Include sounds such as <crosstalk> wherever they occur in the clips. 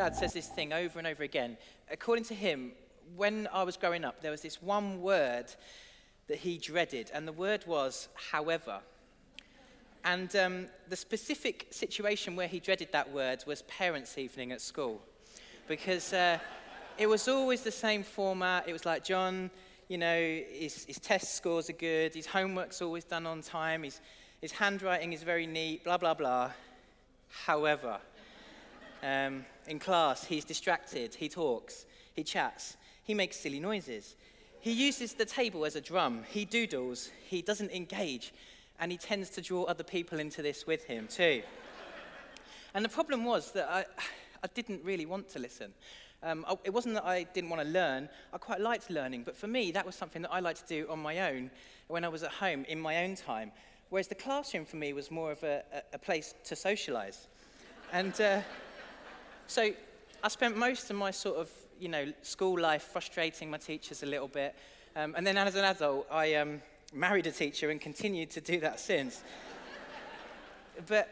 dad says this thing over and over again. According to him, when I was growing up, there was this one word that he dreaded, and the word was however. And um, the specific situation where he dreaded that word was parents' evening at school. Because uh, it was always the same format. It was like, John, you know, his, his test scores are good, his homework's always done on time, his, his handwriting is very neat, blah, blah, blah. However, um, in class, he's distracted, he talks, he chats, he makes silly noises. He uses the table as a drum, he doodles, he doesn't engage, and he tends to draw other people into this with him too. and the problem was that I, I didn't really want to listen. Um, I, it wasn't that I didn't want to learn, I quite liked learning, but for me, that was something that I liked to do on my own when I was at home in my own time. Whereas the classroom for me was more of a, a, a place to socialize. And uh, so I spent most of my sort of, you know, school life frustrating my teachers a little bit. Um, and then as an adult, I um, married a teacher and continued to do that since. <laughs> but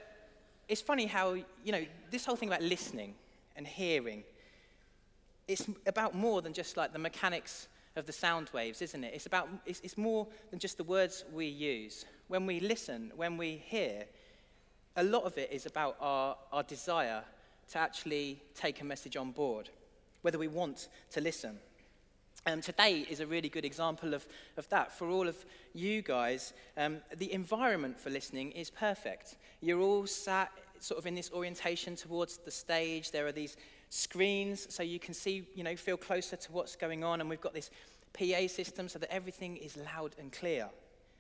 it's funny how, you know, this whole thing about listening and hearing, it's about more than just like the mechanics of the sound waves, isn't it? It's, about, it's, it's more than just the words we use. When we listen, when we hear, a lot of it is about our, our desire to actually take a message on board, whether we want to listen. And today is a really good example of, of that. For all of you guys, um, the environment for listening is perfect. You're all sat sort of in this orientation towards the stage. There are these screens so you can see, you know, feel closer to what's going on. And we've got this PA system so that everything is loud and clear.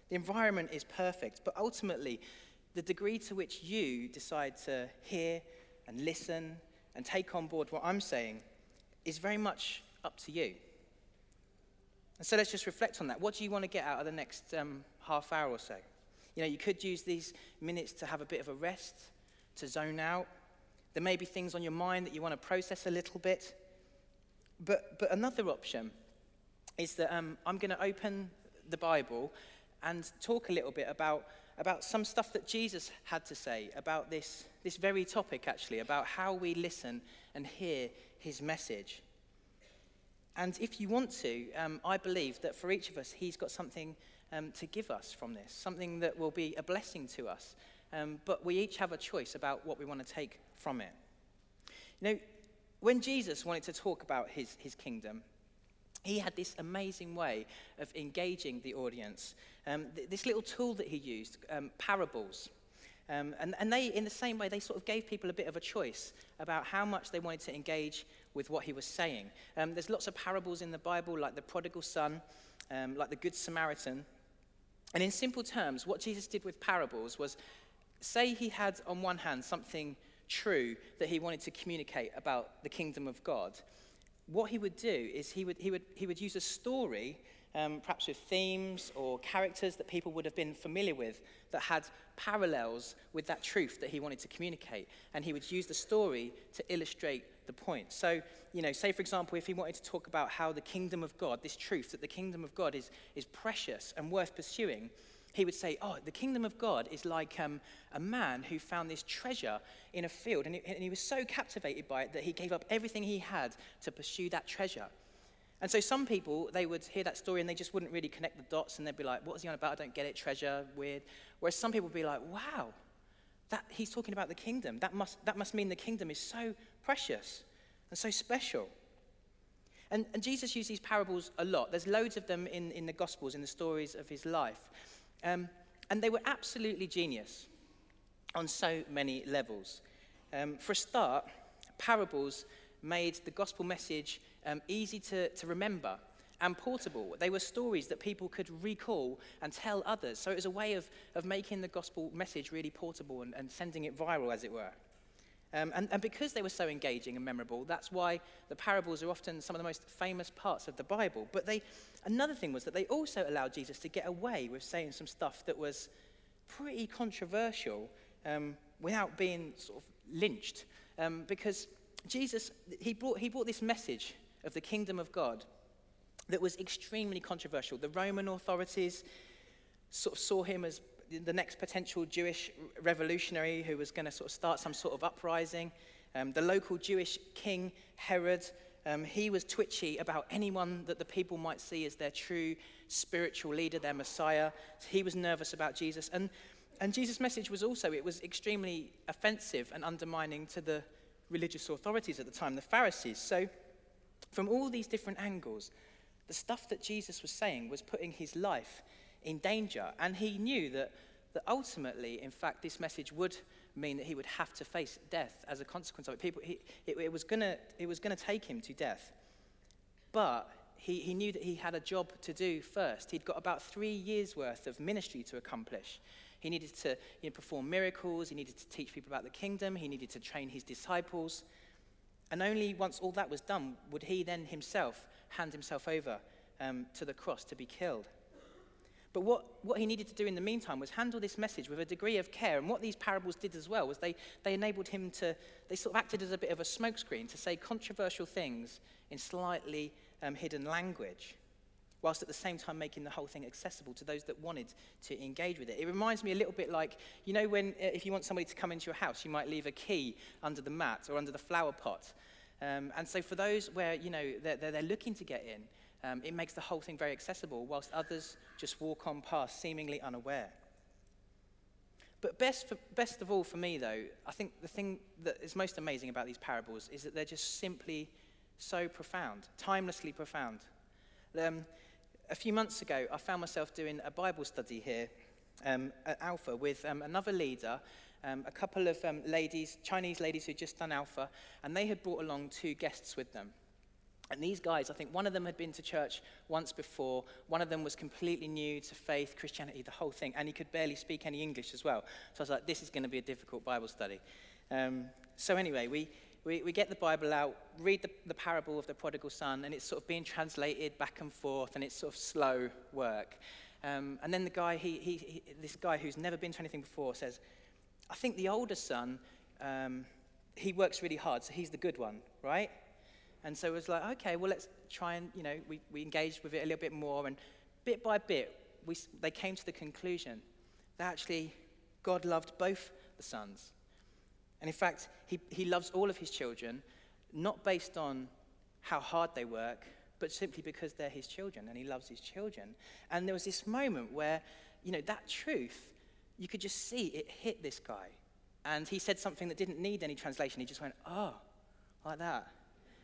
The environment is perfect, but ultimately, the degree to which you decide to hear and listen and take on board what I'm saying is very much up to you. And so let's just reflect on that. What do you want to get out of the next um, half hour or so? You know, you could use these minutes to have a bit of a rest, to zone out. There may be things on your mind that you want to process a little bit. But, but another option is that um, I'm going to open the Bible and talk a little bit about, about some stuff that Jesus had to say about this, this very topic, actually, about how we listen and hear his message. And if you want to, um, I believe that for each of us, he's got something um, to give us from this, something that will be a blessing to us. Um, but we each have a choice about what we want to take from it. You know, when Jesus wanted to talk about his, his kingdom, he had this amazing way of engaging the audience. Um, th- this little tool that he used, um, parables. Um, and, and they, in the same way, they sort of gave people a bit of a choice about how much they wanted to engage with what he was saying. Um, there's lots of parables in the Bible, like the prodigal son, um, like the Good Samaritan. And in simple terms, what Jesus did with parables was say he had, on one hand, something true that he wanted to communicate about the kingdom of God what he would do is he would, he would, he would use a story, um, perhaps with themes or characters that people would have been familiar with, that had parallels with that truth that he wanted to communicate. And he would use the story to illustrate the point. So, you know, say for example, if he wanted to talk about how the kingdom of God, this truth that the kingdom of God is, is precious and worth pursuing, he would say, Oh, the kingdom of God is like um, a man who found this treasure in a field. And he, and he was so captivated by it that he gave up everything he had to pursue that treasure. And so some people, they would hear that story and they just wouldn't really connect the dots and they'd be like, What is he on about? I don't get it, treasure, weird. Whereas some people would be like, Wow, that, he's talking about the kingdom. That must, that must mean the kingdom is so precious and so special. And, and Jesus used these parables a lot. There's loads of them in, in the Gospels, in the stories of his life. Um, and they were absolutely genius on so many levels. Um, for a start, parables made the gospel message um, easy to, to remember and portable. They were stories that people could recall and tell others. So it was a way of, of making the gospel message really portable and, and sending it viral, as it were. Um, and, and because they were so engaging and memorable, that's why the parables are often some of the most famous parts of the Bible. But they, another thing was that they also allowed Jesus to get away with saying some stuff that was pretty controversial um, without being sort of lynched. Um, because Jesus, he brought, he brought this message of the kingdom of God that was extremely controversial. The Roman authorities sort of saw him as the next potential Jewish revolutionary who was going to sort of start some sort of uprising. Um, the local Jewish king, Herod, um, he was twitchy about anyone that the people might see as their true spiritual leader, their Messiah. He was nervous about Jesus. And, and Jesus' message was also, it was extremely offensive and undermining to the religious authorities at the time, the Pharisees. So, from all these different angles, the stuff that Jesus was saying was putting his life in danger. And he knew that, that ultimately, in fact, this message would mean that he would have to face death as a consequence of it. People, he, it, it was going to it was going to take him to death. But he, he knew that he had a job to do first. He'd got about three years' worth of ministry to accomplish. He needed to you know, perform miracles, he needed to teach people about the kingdom, he needed to train his disciples. And only once all that was done would he then himself hand himself over um, to the cross to be killed. But what, what he needed to do in the meantime was handle this message with a degree of care. And what these parables did as well was they, they enabled him to, they sort of acted as a bit of a smokescreen to say controversial things in slightly um, hidden language, whilst at the same time making the whole thing accessible to those that wanted to engage with it. It reminds me a little bit like, you know, when uh, if you want somebody to come into your house, you might leave a key under the mat or under the flower pot. Um, and so for those where, you know, they're, they're looking to get in, um, it makes the whole thing very accessible, whilst others just walk on past, seemingly unaware. But best, for, best of all for me, though, I think the thing that is most amazing about these parables is that they're just simply so profound, timelessly profound. Um, a few months ago, I found myself doing a Bible study here um, at Alpha with um, another leader, um, a couple of um, ladies, Chinese ladies who'd just done Alpha, and they had brought along two guests with them. And these guys, I think one of them had been to church once before, one of them was completely new to faith, Christianity, the whole thing, and he could barely speak any English as well. So I was like, this is going to be a difficult Bible study. Um, so anyway, we, we, we get the Bible out, read the, the parable of the prodigal son, and it's sort of being translated back and forth, and it's sort of slow work. Um, and then the guy, he, he, he, this guy who's never been to anything before says, I think the older son, um, he works really hard, so he's the good one, right? And so it was like, okay, well, let's try and, you know, we, we engaged with it a little bit more. And bit by bit, we, they came to the conclusion that actually God loved both the sons. And in fact, he, he loves all of his children, not based on how hard they work, but simply because they're his children and he loves his children. And there was this moment where, you know, that truth, you could just see it hit this guy. And he said something that didn't need any translation. He just went, oh, like that.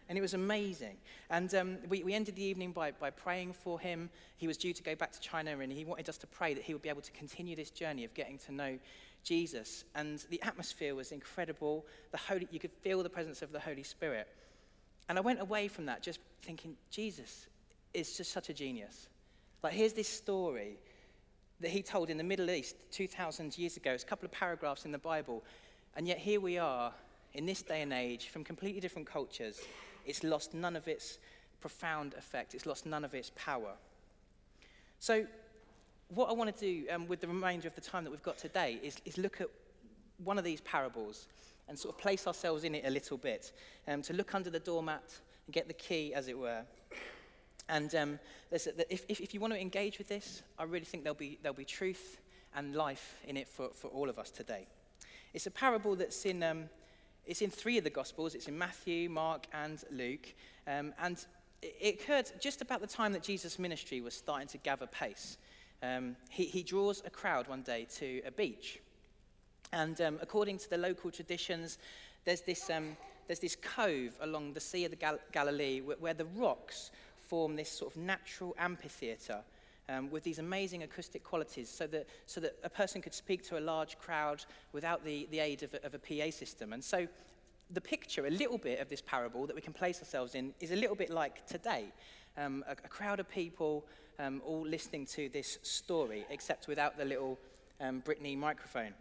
And it was amazing. And um, we, we ended the evening by, by praying for him. He was due to go back to China, and he wanted us to pray that he would be able to continue this journey of getting to know Jesus. And the atmosphere was incredible. The Holy, you could feel the presence of the Holy Spirit. And I went away from that just thinking, Jesus is just such a genius. Like, here's this story that he told in the Middle East 2,000 years ago. It's a couple of paragraphs in the Bible. And yet, here we are in this day and age from completely different cultures it's lost none of its profound effect, it's lost none of its power. So, what I want to do um, with the remainder of the time that we've got today is, is look at one of these parables and sort of place ourselves in it a little bit, um, to look under the doormat and get the key, as it were. And um, if, if, if, you want to engage with this, I really think there'll be, there'll be truth and life in it for, for all of us today. It's a parable that's in um, it's in three of the Gospels. It's in Matthew, Mark, and Luke. Um, and it occurred just about the time that Jesus' ministry was starting to gather pace. Um, he, he, draws a crowd one day to a beach. And um, according to the local traditions, there's this, um, there's this cove along the Sea of the Gal- Galilee where, where, the rocks form this sort of natural amphitheatre um, with these amazing acoustic qualities so that, so that a person could speak to a large crowd without the, the aid of a, of a PA system. And so the picture, a little bit of this parable that we can place ourselves in, is a little bit like today. Um, a, a, crowd of people um, all listening to this story, except without the little um, Britney microphone.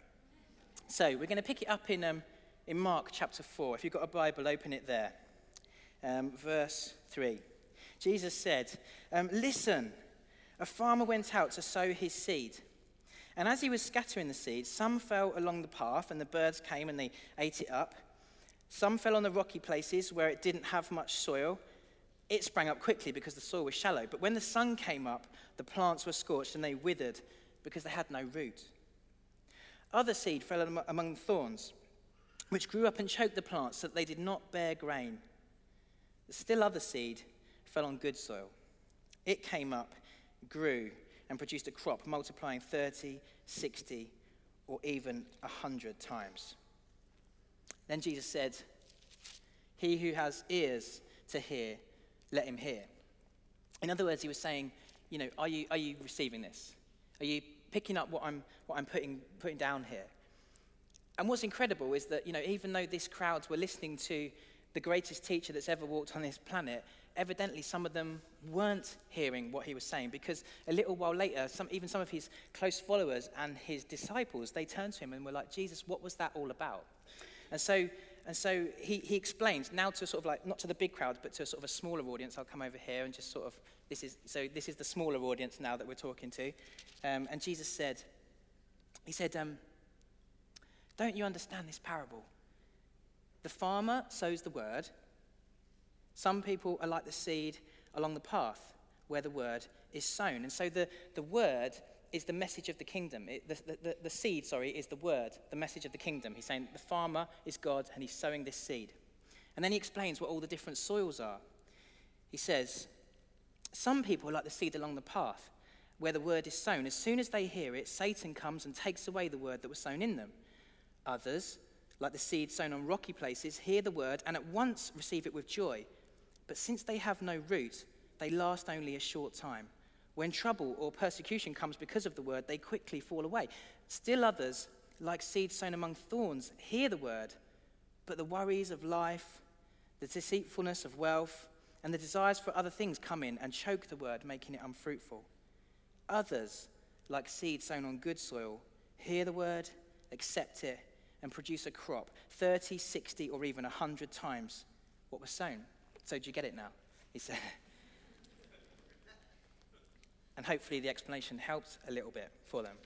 So we're going to pick it up in, um, in Mark chapter 4. If you've got a Bible, open it there. Um, verse 3. Jesus said, um, Listen, a farmer went out to sow his seed. And as he was scattering the seed, some fell along the path, and the birds came and they ate it up. Some fell on the rocky places where it didn't have much soil. It sprang up quickly because the soil was shallow. But when the sun came up, the plants were scorched and they withered because they had no root. Other seed fell among thorns, which grew up and choked the plants so that they did not bear grain. Still other seed fell on good soil. It came up, grew, and produced a crop, multiplying 30, 60, or even 100 times. Then Jesus said, He who has ears to hear, let him hear. In other words, he was saying, You know, are you, are you receiving this? Are you picking up what I'm, what I'm putting, putting down here? And what's incredible is that, you know, even though this crowds were listening to the greatest teacher that's ever walked on this planet, evidently some of them weren't hearing what he was saying because a little while later, some, even some of his close followers and his disciples, they turned to him and were like, Jesus, what was that all about? And so, and so he, he explains now to sort of like, not to the big crowd, but to sort of a smaller audience. I'll come over here and just sort of, this is, so this is the smaller audience now that we're talking to. Um, and Jesus said, he said, um, don't you understand this parable? The farmer sows the word. Some people are like the seed along the path where the word is sown. And so the, the word is the message of the kingdom. It, the, the, the seed, sorry, is the word, the message of the kingdom. He's saying the farmer is God and he's sowing this seed. And then he explains what all the different soils are. He says, Some people are like the seed along the path where the word is sown. As soon as they hear it, Satan comes and takes away the word that was sown in them. Others, like the seed sown on rocky places, hear the word and at once receive it with joy. But since they have no root, they last only a short time. When trouble or persecution comes because of the word, they quickly fall away. Still others, like seed sown among thorns, hear the word, but the worries of life, the deceitfulness of wealth, and the desires for other things come in and choke the word, making it unfruitful. Others, like seed sown on good soil, hear the word, accept it, and produce a crop 30, 60, or even 100 times what was sown. So, do you get it now? He said. <laughs> and hopefully, the explanation helped a little bit for them.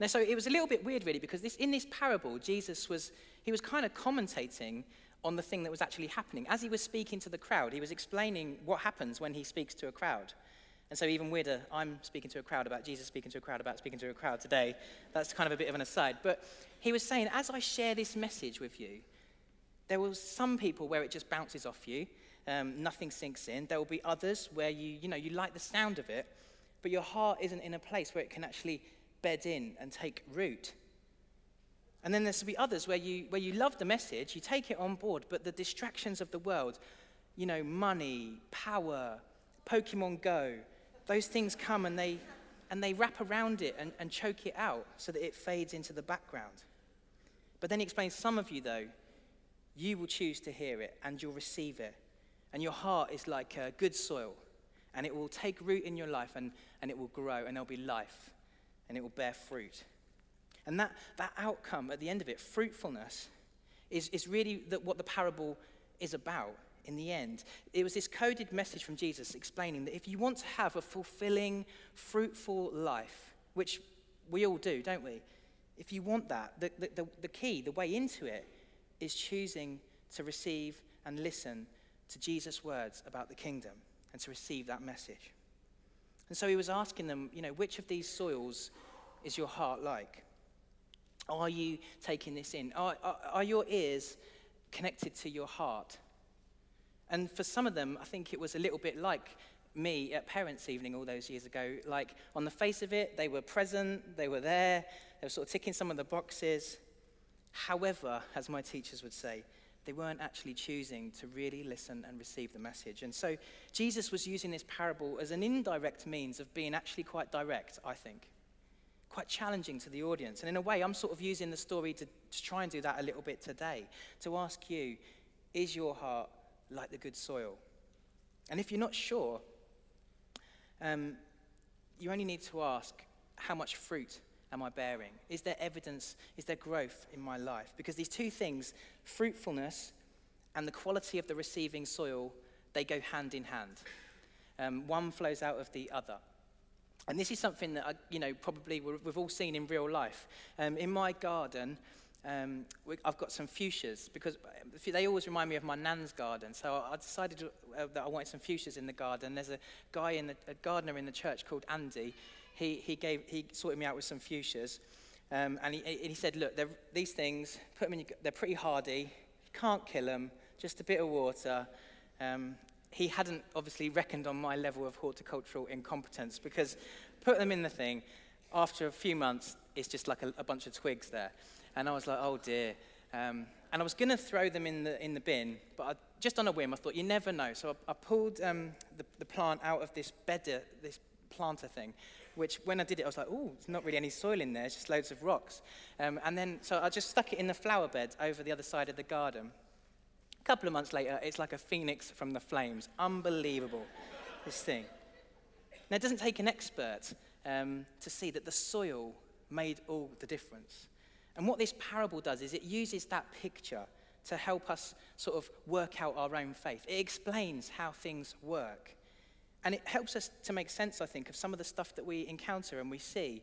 Now, so it was a little bit weird, really, because this, in this parable, Jesus was, he was kind of commentating on the thing that was actually happening. As he was speaking to the crowd, he was explaining what happens when he speaks to a crowd. And so, even weirder, I'm speaking to a crowd about Jesus speaking to a crowd about speaking to a crowd today. That's kind of a bit of an aside. But he was saying, as I share this message with you, there will be some people where it just bounces off you, um, nothing sinks in. There will be others where you, you know, you like the sound of it, but your heart isn't in a place where it can actually bed in and take root. And then there's to be others where you, where you love the message, you take it on board, but the distractions of the world, you know, money, power, Pokemon Go, those things come and they, and they wrap around it and, and choke it out so that it fades into the background. But then he explains some of you, though, you will choose to hear it and you'll receive it. And your heart is like uh, good soil, and it will take root in your life and, and it will grow, and there'll be life, and it will bear fruit. And that, that outcome at the end of it, fruitfulness, is, is really the, what the parable is about in the end. It was this coded message from Jesus explaining that if you want to have a fulfilling, fruitful life, which we all do, don't we? If you want that, the, the, the, key, the way into it, is choosing to receive and listen to Jesus' words about the kingdom and to receive that message. And so he was asking them, you know, which of these soils is your heart like? Are you taking this in? Are, are, are your ears connected to your heart? And for some of them, I think it was a little bit like me at parents' evening all those years ago. Like, on the face of it, they were present, they were there, they were sort of ticking some of the boxes. However, as my teachers would say, they weren't actually choosing to really listen and receive the message. And so Jesus was using this parable as an indirect means of being actually quite direct, I think. Quite challenging to the audience. And in a way, I'm sort of using the story to, to try and do that a little bit today. To ask you, is your heart like the good soil. And if you're not sure, um, you only need to ask, how much fruit am I bearing? Is there evidence, is there growth in my life? Because these two things, fruitfulness and the quality of the receiving soil, they go hand in hand. Um, one flows out of the other. And this is something that, I, you know, probably we've all seen in real life. Um, in my garden, um, I've got some fuchsias because they always remind me of my nan's garden. So I decided uh, that I wanted some fuchsias in the garden. There's a guy in the, a gardener in the church called Andy. He, he, gave, he sorted me out with some fuchsias. Um, and he, he said, Look, these things, put them in your, they're pretty hardy. You can't kill them, just a bit of water. Um, he hadn't obviously reckoned on my level of horticultural incompetence because put them in the thing, after a few months, it's just like a, a bunch of twigs there. And I was like, oh dear. Um, and I was going to throw them in the, in the bin, but I, just on a whim, I thought, you never know. So I, I pulled um, the, the plant out of this bedder, this planter thing, which when I did it, I was like, oh, it's not really any soil in there, it's just loads of rocks. Um, and then, so I just stuck it in the flower bed over the other side of the garden. A couple of months later, it's like a phoenix from the flames. Unbelievable, this thing. Now, it doesn't take an expert um, to see that the soil made all the difference. And what this parable does is it uses that picture to help us sort of work out our own faith. It explains how things work. And it helps us to make sense, I think, of some of the stuff that we encounter and we see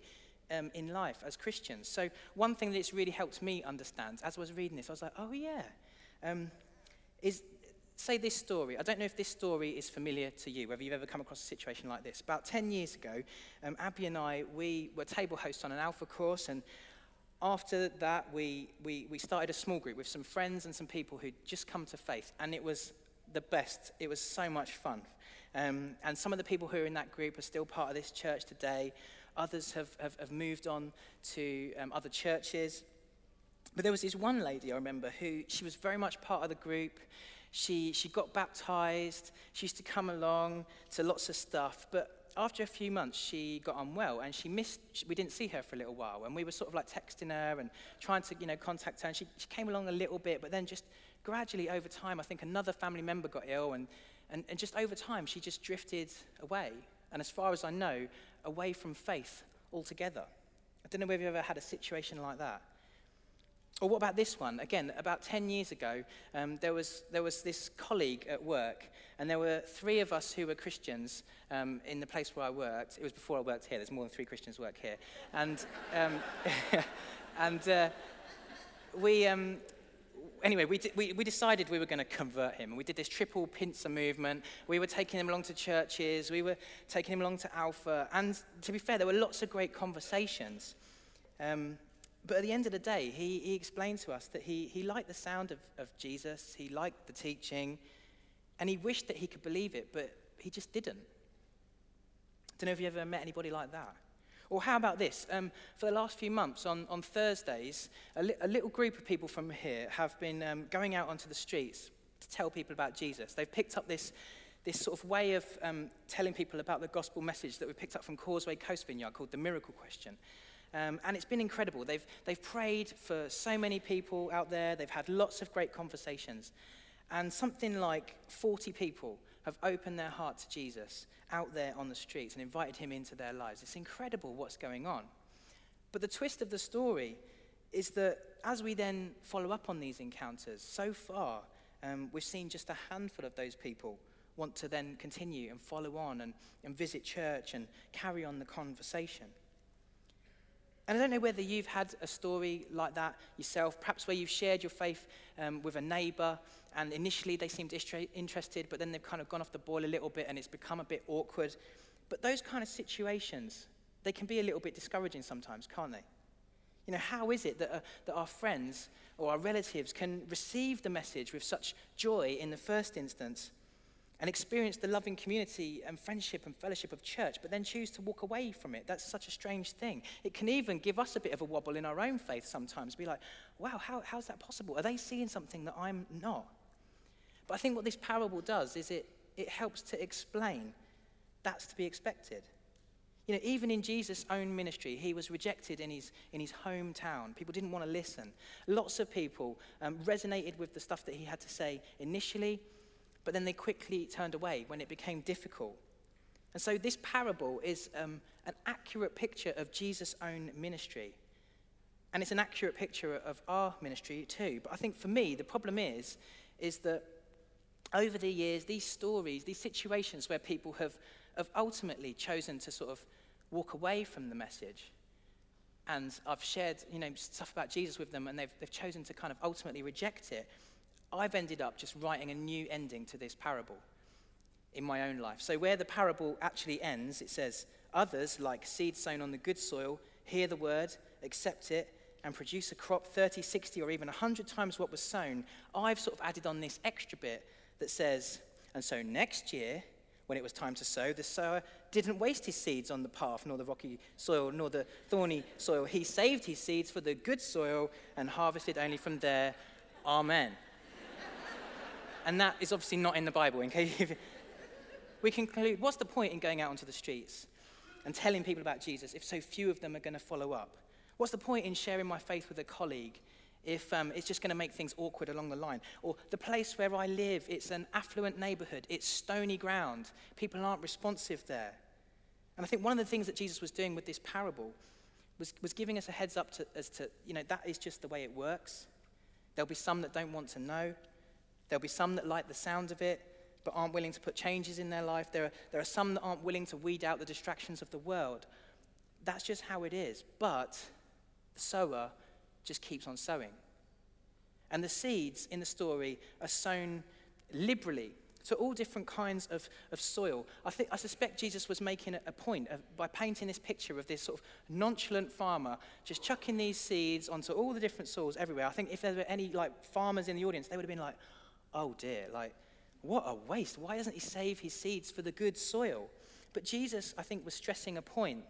um, in life as Christians. So, one thing that it's really helped me understand as I was reading this, I was like, oh, yeah, um, is say this story. I don't know if this story is familiar to you, whether you've ever come across a situation like this. About 10 years ago, um, Abby and I, we were table hosts on an Alpha course, and after that, we, we, we started a small group with some friends and some people who'd just come to faith, and it was the best. It was so much fun. Um, and some of the people who are in that group are still part of this church today. Others have, have, have moved on to um, other churches. But there was this one lady I remember who she was very much part of the group. She, she got baptized. She used to come along to lots of stuff. But after a few months, she got unwell and she missed, we didn't see her for a little while. And we were sort of like texting her and trying to, you know, contact her. And she, she came along a little bit, but then just gradually over time, I think another family member got ill. And, and, and just over time, she just drifted away. And as far as I know, away from faith altogether. I don't know whether you've ever had a situation like that. Or what about this one? Again, about 10 years ago, um, there, was, there was this colleague at work, and there were three of us who were Christians um, in the place where I worked. It was before I worked here. There's more than three Christians work here. And, um, <laughs> and uh, we, um, anyway, we, we, we decided we were going to convert him. We did this triple pincer movement. We were taking him along to churches. We were taking him along to Alpha. And to be fair, there were lots of great conversations. Um, but at the end of the day, he, he explained to us that he, he liked the sound of, of Jesus, he liked the teaching, and he wished that he could believe it, but he just didn't. I don't know if you ever met anybody like that. Or how about this? Um, for the last few months, on, on Thursdays, a, li- a little group of people from here have been um, going out onto the streets to tell people about Jesus. They've picked up this, this sort of way of um, telling people about the gospel message that we picked up from Causeway Coast Vineyard called the Miracle Question. Um, and it's been incredible. They've, they've prayed for so many people out there, they've had lots of great conversations. And something like 40 people have opened their heart to Jesus out there on the streets and invited him into their lives. It's incredible what's going on. But the twist of the story is that as we then follow up on these encounters, so far um, we've seen just a handful of those people want to then continue and follow on and, and visit church and carry on the conversation. And I don't know whether you've had a story like that yourself, perhaps where you've shared your faith um, with a neighbor and initially they seemed interested, but then they've kind of gone off the boil a little bit and it's become a bit awkward. But those kind of situations, they can be a little bit discouraging sometimes, can't they? You know, how is it that, uh, that our friends or our relatives can receive the message with such joy in the first instance and experience the loving community and friendship and fellowship of church, but then choose to walk away from it. That's such a strange thing. It can even give us a bit of a wobble in our own faith sometimes. Be like, wow, how, how's that possible? Are they seeing something that I'm not? But I think what this parable does is it, it helps to explain that's to be expected. You know, even in Jesus' own ministry, he was rejected in his, in his hometown. People didn't want to listen. Lots of people um, resonated with the stuff that he had to say initially, but then they quickly turned away when it became difficult. And so this parable is um, an accurate picture of Jesus' own ministry. And it's an accurate picture of our ministry too. But I think for me, the problem is, is that over the years, these stories, these situations where people have, have ultimately chosen to sort of walk away from the message, and I've shared, you know, stuff about Jesus with them, and they've, they've chosen to kind of ultimately reject it. I've ended up just writing a new ending to this parable in my own life. So, where the parable actually ends, it says, Others, like seed sown on the good soil, hear the word accept it and produce a crop 30, 60, or even 100 times what was sown, I've sort of added on this extra bit that says, and so next year, when it was time to sow, the sower didn't waste his seeds on the path, nor the rocky soil, nor the thorny soil. He saved his seeds for the good soil and harvested only from there. Amen. And that is obviously not in the Bible, in case we conclude what's the point in going out onto the streets and telling people about Jesus if so few of them are going to follow up? What's the point in sharing my faith with a colleague if um, it's just going to make things awkward along the line? Or the place where I live, it's an affluent neighborhood, it's stony ground, people aren't responsive there. And I think one of the things that Jesus was doing with this parable was, was giving us a heads up to, as to, you know, that is just the way it works. There'll be some that don't want to know, there'll be some that like the sound of it, but aren't willing to put changes in their life. There are, there are some that aren't willing to weed out the distractions of the world. That's just how it is. But the sower just keeps on sowing. And the seeds in the story are sown liberally to all different kinds of, of soil. I, think, I suspect Jesus was making a, a point of, by painting this picture of this sort of nonchalant farmer just chucking these seeds onto all the different soils everywhere. I think if there were any like farmers in the audience, they would have been like, oh dear, like, what a waste. Why doesn't he save his seeds for the good soil? But Jesus, I think, was stressing a point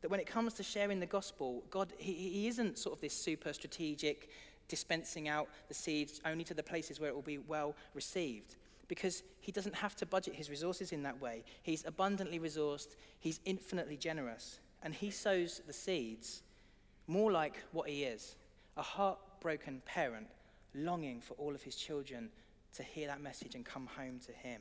that when it comes to sharing the gospel, God, he, he isn't sort of this super strategic dispensing out the seeds only to the places where it will be well received. Because he doesn't have to budget his resources in that way. He's abundantly resourced, he's infinitely generous. And he sows the seeds more like what he is a heartbroken parent longing for all of his children to hear that message and come home to him.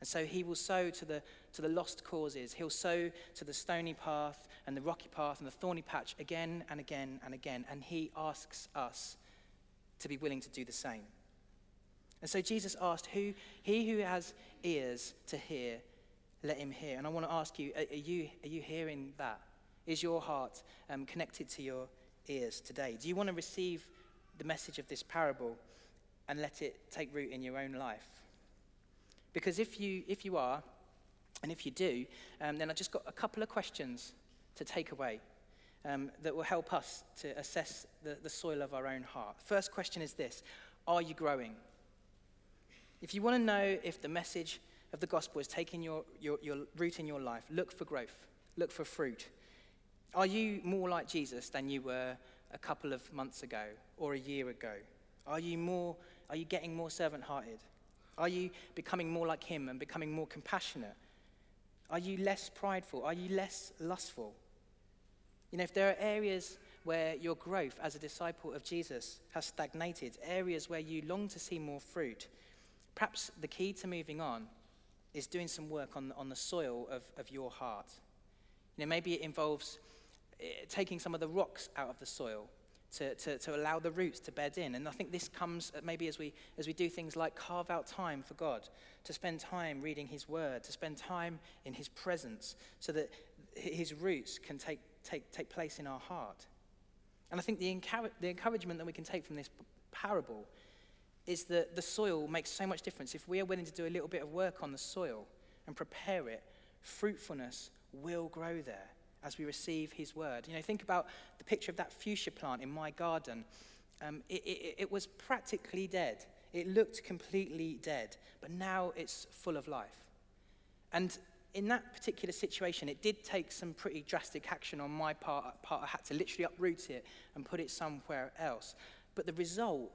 And so he will sow to the, to the lost causes. He'll sow to the stony path and the rocky path and the thorny patch again and again and again. And he asks us to be willing to do the same. And so Jesus asked, who, He who has ears to hear, let him hear. And I want to ask you are, you, are you hearing that? Is your heart um, connected to your ears today? Do you want to receive the message of this parable and let it take root in your own life? Because if you, if you are, and if you do, um, then I've just got a couple of questions to take away um, that will help us to assess the, the soil of our own heart. First question is this Are you growing? If you want to know if the message of the gospel is taking your, your, your root in your life, look for growth, look for fruit. Are you more like Jesus than you were a couple of months ago or a year ago? Are you more, are you getting more servant hearted? Are you becoming more like him and becoming more compassionate? Are you less prideful? Are you less lustful? You know, if there are areas where your growth as a disciple of Jesus has stagnated, areas where you long to see more fruit, perhaps the key to moving on is doing some work on, on the soil of, of your heart. You know, maybe it involves Eh, taking some of the rocks out of the soil to, to, to allow the roots to bed in. And I think this comes uh, maybe as we, as we do things like carve out time for God, to spend time reading His Word, to spend time in His presence, so that His roots can take, take, take place in our heart. And I think the, encour- the encouragement that we can take from this parable is that the soil makes so much difference. If we are willing to do a little bit of work on the soil and prepare it, fruitfulness will grow there as we receive his word. You know, think about the picture of that fuchsia plant in my garden. Um, it, it, it was practically dead. It looked completely dead, but now it's full of life. And in that particular situation, it did take some pretty drastic action on my part. part. I had to literally uproot it and put it somewhere else. But the result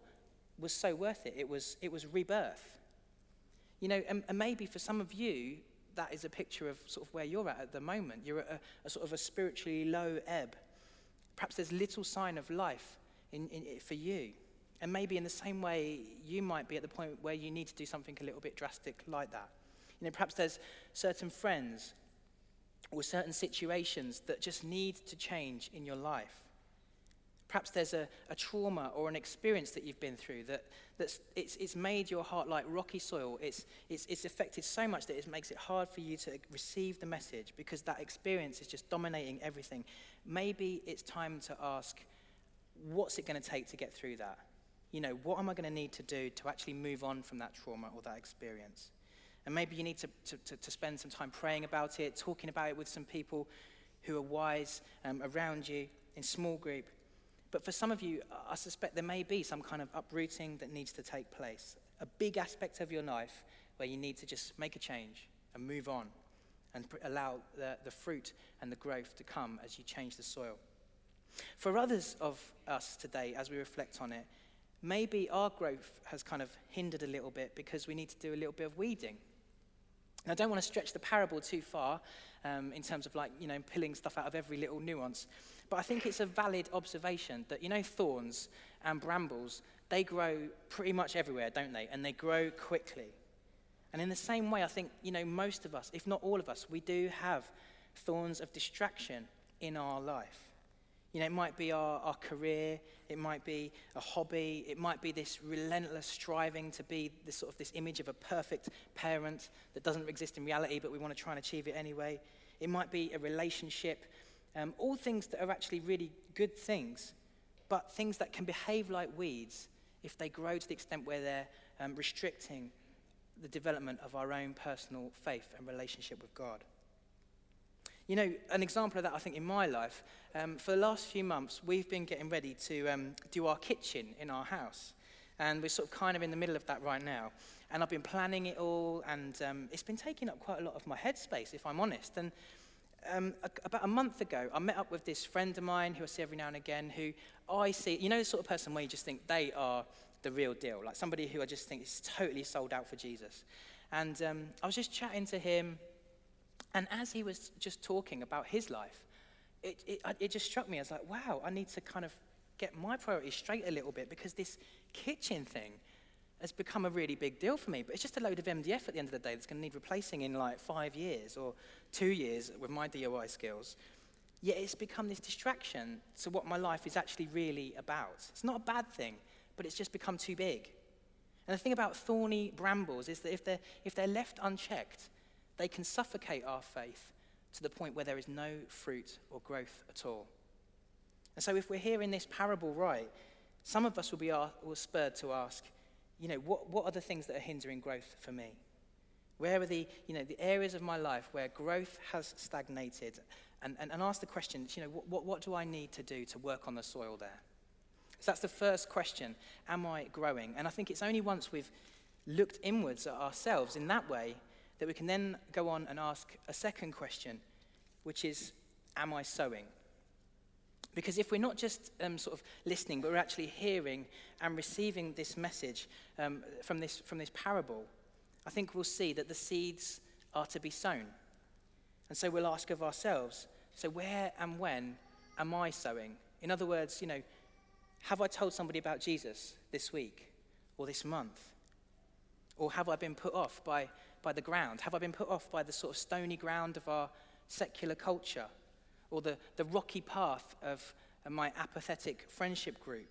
was so worth it. It was, it was rebirth. You know, and, and maybe for some of you, that is a picture of sort of where you're at at the moment. You're at a, a sort of a spiritually low ebb. Perhaps there's little sign of life in, in, for you. And maybe in the same way, you might be at the point where you need to do something a little bit drastic like that. You know, perhaps there's certain friends or certain situations that just need to change in your life. Perhaps there's a, a trauma or an experience that you've been through that that's, it's, it's made your heart like rocky soil. It's, it's, it's affected so much that it makes it hard for you to receive the message because that experience is just dominating everything. Maybe it's time to ask, what's it going to take to get through that? You know, what am I going to need to do to actually move on from that trauma or that experience? And maybe you need to, to, to, to spend some time praying about it, talking about it with some people who are wise um, around you in small group. But for some of you, I suspect there may be some kind of uprooting that needs to take place. A big aspect of your life where you need to just make a change and move on and allow the, the fruit and the growth to come as you change the soil. For others of us today, as we reflect on it, maybe our growth has kind of hindered a little bit because we need to do a little bit of weeding. And I don't want to stretch the parable too far um, in terms of like, you know, pulling stuff out of every little nuance. But I think it's a valid observation that, you know, thorns and brambles, they grow pretty much everywhere, don't they? And they grow quickly. And in the same way, I think, you know, most of us, if not all of us, we do have thorns of distraction in our life. You know, it might be our, our career, it might be a hobby, it might be this relentless striving to be this sort of this image of a perfect parent that doesn't exist in reality, but we want to try and achieve it anyway. It might be a relationship, um, all things that are actually really good things, but things that can behave like weeds if they grow to the extent where they're um, restricting the development of our own personal faith and relationship with God. You know, an example of that, I think, in my life, um, for the last few months, we've been getting ready to um, do our kitchen in our house. And we're sort of kind of in the middle of that right now. And I've been planning it all, and um, it's been taking up quite a lot of my headspace, if I'm honest. And um, a, about a month ago, I met up with this friend of mine who I see every now and again, who I see, you know, the sort of person where you just think they are the real deal, like somebody who I just think is totally sold out for Jesus. And um, I was just chatting to him and as he was just talking about his life, it, it, it just struck me as like, wow, I need to kind of get my priorities straight a little bit because this kitchen thing has become a really big deal for me. But it's just a load of MDF at the end of the day that's going to need replacing in like five years or two years with my DIY skills. Yet it's become this distraction to what my life is actually really about. It's not a bad thing, but it's just become too big. And the thing about thorny brambles is that if they're, if they're left unchecked, they can suffocate our faith to the point where there is no fruit or growth at all. And so, if we're hearing this parable right, some of us will be will spurred to ask, you know, what, what are the things that are hindering growth for me? Where are the, you know, the areas of my life where growth has stagnated? And, and, and ask the question, you know, what, what, what do I need to do to work on the soil there? So that's the first question. Am I growing? And I think it's only once we've looked inwards at ourselves in that way that we can then go on and ask a second question, which is, Am I sowing? Because if we're not just um, sort of listening, but we're actually hearing and receiving this message um, from, this, from this parable, I think we'll see that the seeds are to be sown. And so we'll ask of ourselves, so where and when am I sowing? In other words, you know, have I told somebody about Jesus this week or this month? Or have I been put off by by the ground? Have I been put off by the sort of stony ground of our secular culture? Or the, the rocky path of, my apathetic friendship group?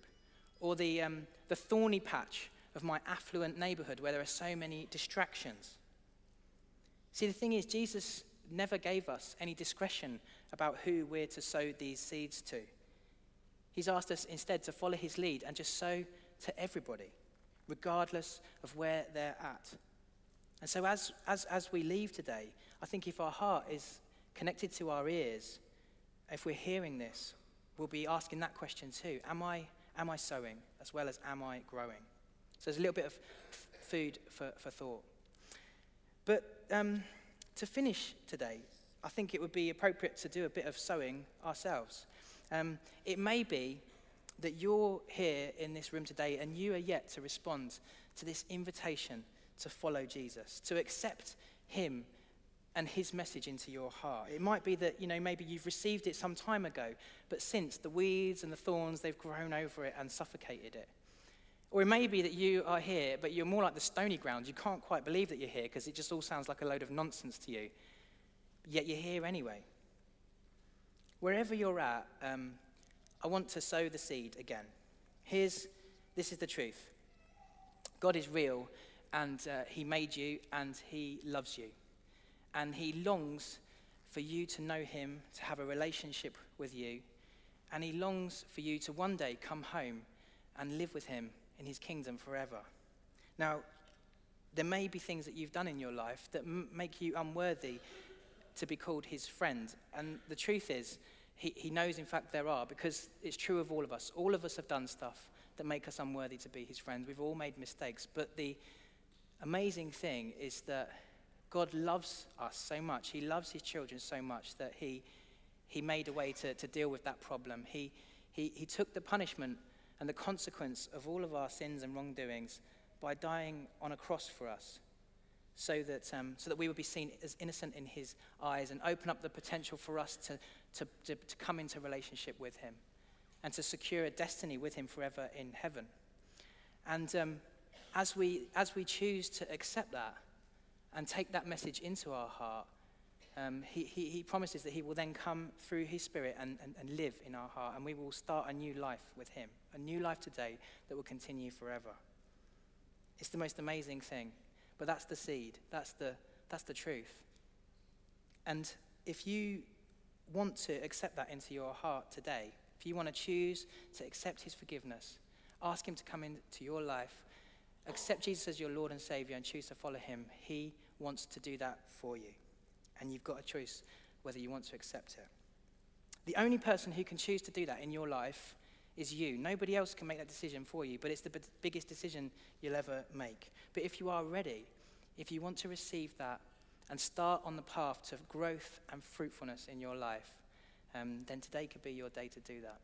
Or the, um, the thorny patch of my affluent neighborhood where there are so many distractions? See, the thing is, Jesus never gave us any discretion about who we're to sow these seeds to. He's asked us instead to follow his lead and just sow to everybody, regardless of where they're at. And so, as, as, as we leave today, I think if our heart is connected to our ears, if we're hearing this, we'll be asking that question too Am I, am I sowing as well as am I growing? So, there's a little bit of f- food for, for thought. But um, to finish today, I think it would be appropriate to do a bit of sowing ourselves. Um, it may be that you're here in this room today and you are yet to respond to this invitation to follow Jesus, to accept him and his message into your heart. It might be that, you know, maybe you've received it some time ago, but since the weeds and the thorns, they've grown over it and suffocated it. Or it may be that you are here, but you're more like the stony ground. You can't quite believe that you're here because it just all sounds like a load of nonsense to you. Yet you're here anyway. Wherever you're at, um, I want to sow the seed again. Here's, this is the truth God is real and uh, He made you and He loves you. And He longs for you to know Him, to have a relationship with you. And He longs for you to one day come home and live with Him in His kingdom forever. Now, there may be things that you've done in your life that m- make you unworthy to be called his friend. And the truth is, he, he knows, in fact, there are, because it's true of all of us. All of us have done stuff that make us unworthy to be his friends. We've all made mistakes. But the amazing thing is that God loves us so much. He loves his children so much that he, he made a way to, to deal with that problem. He, he, he took the punishment and the consequence of all of our sins and wrongdoings by dying on a cross for us so that, um, so that we would be seen as innocent in his eyes and open up the potential for us to, to, to, to come into relationship with him and to secure a destiny with him forever in heaven. And um, as, we, as we choose to accept that and take that message into our heart, um, he, he, he, promises that he will then come through his spirit and, and, and live in our heart, and we will start a new life with him, a new life today that will continue forever. It's the most amazing thing. But that's the seed, that's the, that's the truth. And if you want to accept that into your heart today, if you want to choose to accept his forgiveness, ask him to come into your life, accept Jesus as your Lord and Savior, and choose to follow him, he wants to do that for you. And you've got a choice whether you want to accept it. The only person who can choose to do that in your life is you. Nobody else can make that decision for you, but it's the b- biggest decision you'll ever make. But if you are ready, if you want to receive that and start on the path to growth and fruitfulness in your life, um, then today could be your day to do that.